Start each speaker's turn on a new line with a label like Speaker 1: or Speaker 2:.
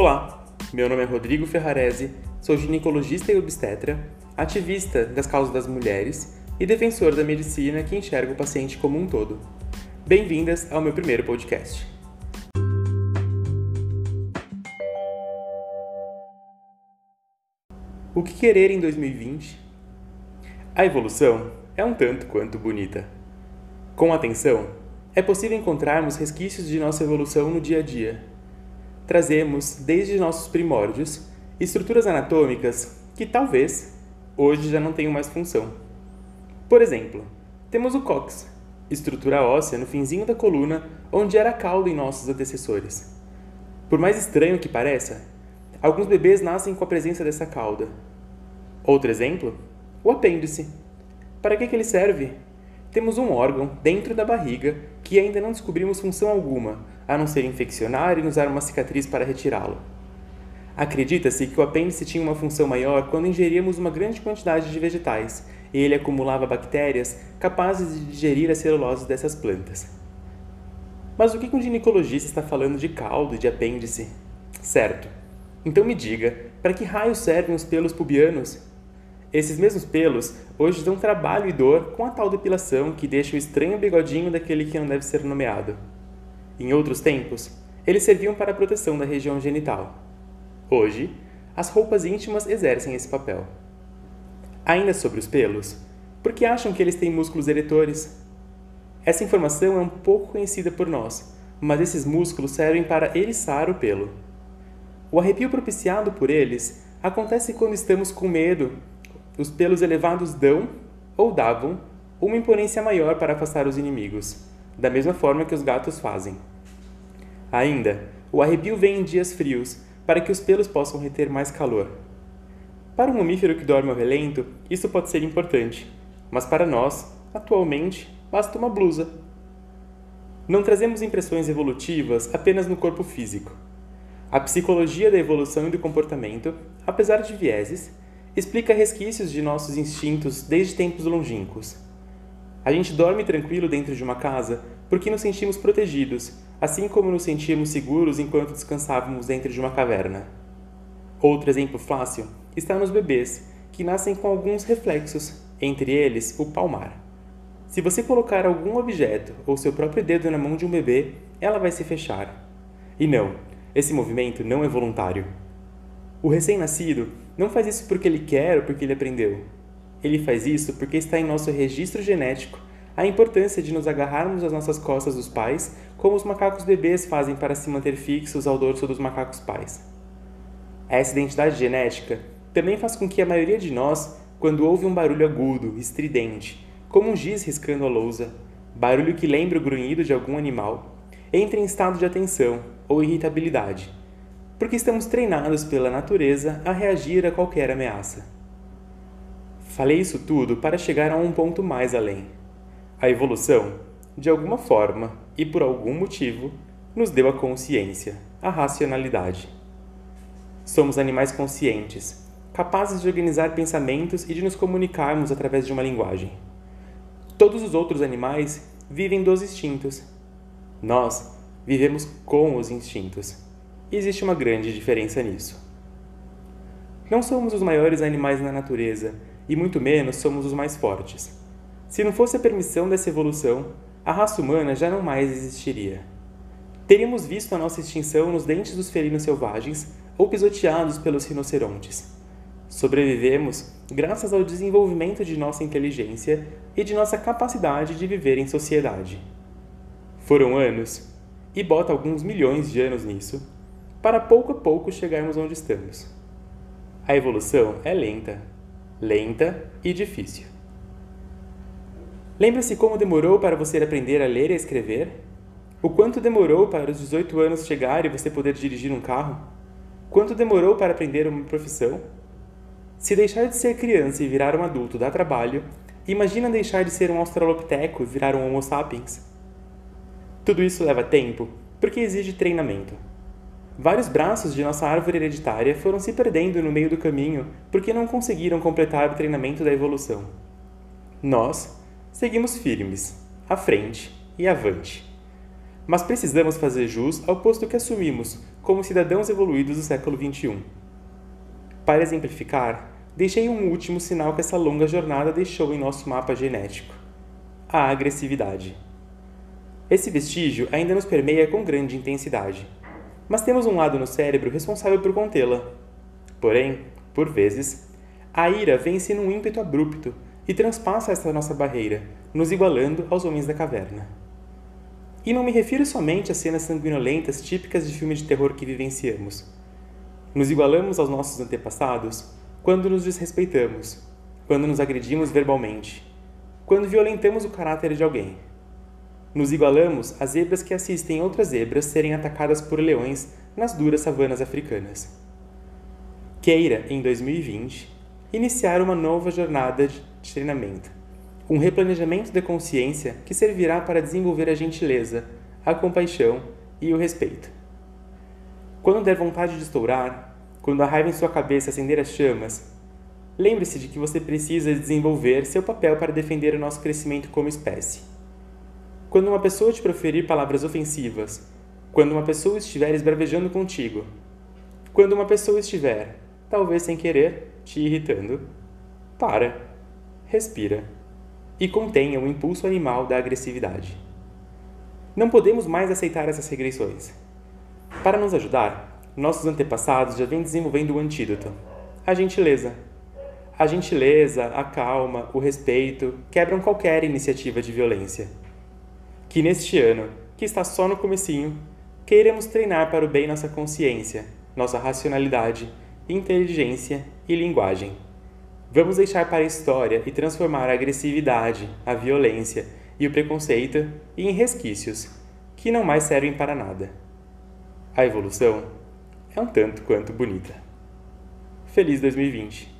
Speaker 1: Olá, meu nome é Rodrigo Ferrarese, sou ginecologista e obstetra, ativista das causas das mulheres e defensor da medicina que enxerga o paciente como um todo. Bem-vindas ao meu primeiro podcast. O que querer em 2020? A evolução é um tanto quanto bonita. Com atenção, é possível encontrarmos resquícios de nossa evolução no dia a dia. Trazemos, desde nossos primórdios, estruturas anatômicas que talvez hoje já não tenham mais função. Por exemplo, temos o cox, estrutura óssea no finzinho da coluna onde era cauda em nossos antecessores. Por mais estranho que pareça, alguns bebês nascem com a presença dessa cauda. Outro exemplo, o apêndice. Para que, que ele serve? Temos um órgão dentro da barriga que ainda não descobrimos função alguma, a não ser infeccionar e usar uma cicatriz para retirá-lo. Acredita-se que o apêndice tinha uma função maior quando ingeríamos uma grande quantidade de vegetais e ele acumulava bactérias capazes de digerir as celuloses dessas plantas. Mas o que um ginecologista está falando de caldo e de apêndice? Certo. Então me diga, para que raio servem os pelos pubianos? Esses mesmos pelos hoje dão trabalho e dor com a tal depilação que deixa o estranho bigodinho daquele que não deve ser nomeado. Em outros tempos, eles serviam para a proteção da região genital. Hoje, as roupas íntimas exercem esse papel. Ainda sobre os pelos, por que acham que eles têm músculos eretores? Essa informação é um pouco conhecida por nós, mas esses músculos servem para eriçar o pelo. O arrepio propiciado por eles acontece quando estamos com medo os pelos elevados dão, ou davam, uma imponência maior para afastar os inimigos, da mesma forma que os gatos fazem. Ainda, o arrepio vem em dias frios, para que os pelos possam reter mais calor. Para um mamífero que dorme ao relento, isso pode ser importante, mas para nós, atualmente, basta uma blusa. Não trazemos impressões evolutivas apenas no corpo físico. A psicologia da evolução e do comportamento, apesar de vieses, explica resquícios de nossos instintos desde tempos longínquos. A gente dorme tranquilo dentro de uma casa porque nos sentimos protegidos, assim como nos sentíamos seguros enquanto descansávamos dentro de uma caverna. Outro exemplo fácil está nos bebês, que nascem com alguns reflexos, entre eles o palmar. Se você colocar algum objeto ou seu próprio dedo na mão de um bebê, ela vai se fechar. E não, esse movimento não é voluntário. O recém-nascido não faz isso porque ele quer ou porque ele aprendeu. Ele faz isso porque está em nosso registro genético a importância de nos agarrarmos às nossas costas dos pais, como os macacos bebês fazem para se manter fixos ao dorso dos macacos pais. Essa identidade genética também faz com que a maioria de nós, quando ouve um barulho agudo, estridente, como um giz riscando a lousa, barulho que lembra o grunhido de algum animal, entre em estado de atenção ou irritabilidade porque estamos treinados pela natureza a reagir a qualquer ameaça. Falei isso tudo para chegar a um ponto mais além. A evolução, de alguma forma e por algum motivo, nos deu a consciência, a racionalidade. Somos animais conscientes, capazes de organizar pensamentos e de nos comunicarmos através de uma linguagem. Todos os outros animais vivem dos instintos. Nós vivemos com os instintos existe uma grande diferença nisso. Não somos os maiores animais na natureza, e muito menos somos os mais fortes. Se não fosse a permissão dessa evolução, a raça humana já não mais existiria. Teríamos visto a nossa extinção nos dentes dos felinos selvagens ou pisoteados pelos rinocerontes. Sobrevivemos graças ao desenvolvimento de nossa inteligência e de nossa capacidade de viver em sociedade. Foram anos, e bota alguns milhões de anos nisso, para pouco a pouco chegarmos onde estamos. A evolução é lenta, lenta e difícil. Lembra-se como demorou para você aprender a ler e escrever? O quanto demorou para os 18 anos chegar e você poder dirigir um carro? Quanto demorou para aprender uma profissão? Se deixar de ser criança e virar um adulto dá trabalho, imagina deixar de ser um australopiteco e virar um homo sapiens. Tudo isso leva tempo, porque exige treinamento. Vários braços de nossa árvore hereditária foram se perdendo no meio do caminho porque não conseguiram completar o treinamento da evolução. Nós seguimos firmes, à frente e avante. mas precisamos fazer jus ao posto que assumimos como cidadãos evoluídos do século XXI. Para exemplificar, deixei um último sinal que essa longa jornada deixou em nosso mapa genético: a agressividade. Esse vestígio ainda nos permeia com grande intensidade, mas temos um lado no cérebro responsável por contê-la. Porém, por vezes, a ira vence num ímpeto abrupto e transpassa esta nossa barreira, nos igualando aos homens da caverna. E não me refiro somente às cenas sanguinolentas típicas de filmes de terror que vivenciamos. Nos igualamos aos nossos antepassados quando nos desrespeitamos, quando nos agredimos verbalmente, quando violentamos o caráter de alguém nos igualamos às zebras que assistem outras zebras serem atacadas por leões nas duras savanas africanas. Queira, em 2020, iniciar uma nova jornada de treinamento, um replanejamento de consciência que servirá para desenvolver a gentileza, a compaixão e o respeito. Quando der vontade de estourar, quando a raiva em sua cabeça acender as chamas, lembre-se de que você precisa desenvolver seu papel para defender o nosso crescimento como espécie quando uma pessoa te proferir palavras ofensivas, quando uma pessoa estiver esbravejando contigo, quando uma pessoa estiver, talvez sem querer, te irritando, para, respira e contenha o impulso animal da agressividade. Não podemos mais aceitar essas regressões. Para nos ajudar, nossos antepassados já vêm desenvolvendo o antídoto: a gentileza. A gentileza, a calma, o respeito quebram qualquer iniciativa de violência que neste ano, que está só no comecinho, queiremos treinar para o bem nossa consciência, nossa racionalidade, inteligência e linguagem. Vamos deixar para a história e transformar a agressividade, a violência e o preconceito em resquícios que não mais servem para nada. A evolução é um tanto quanto bonita. Feliz 2020!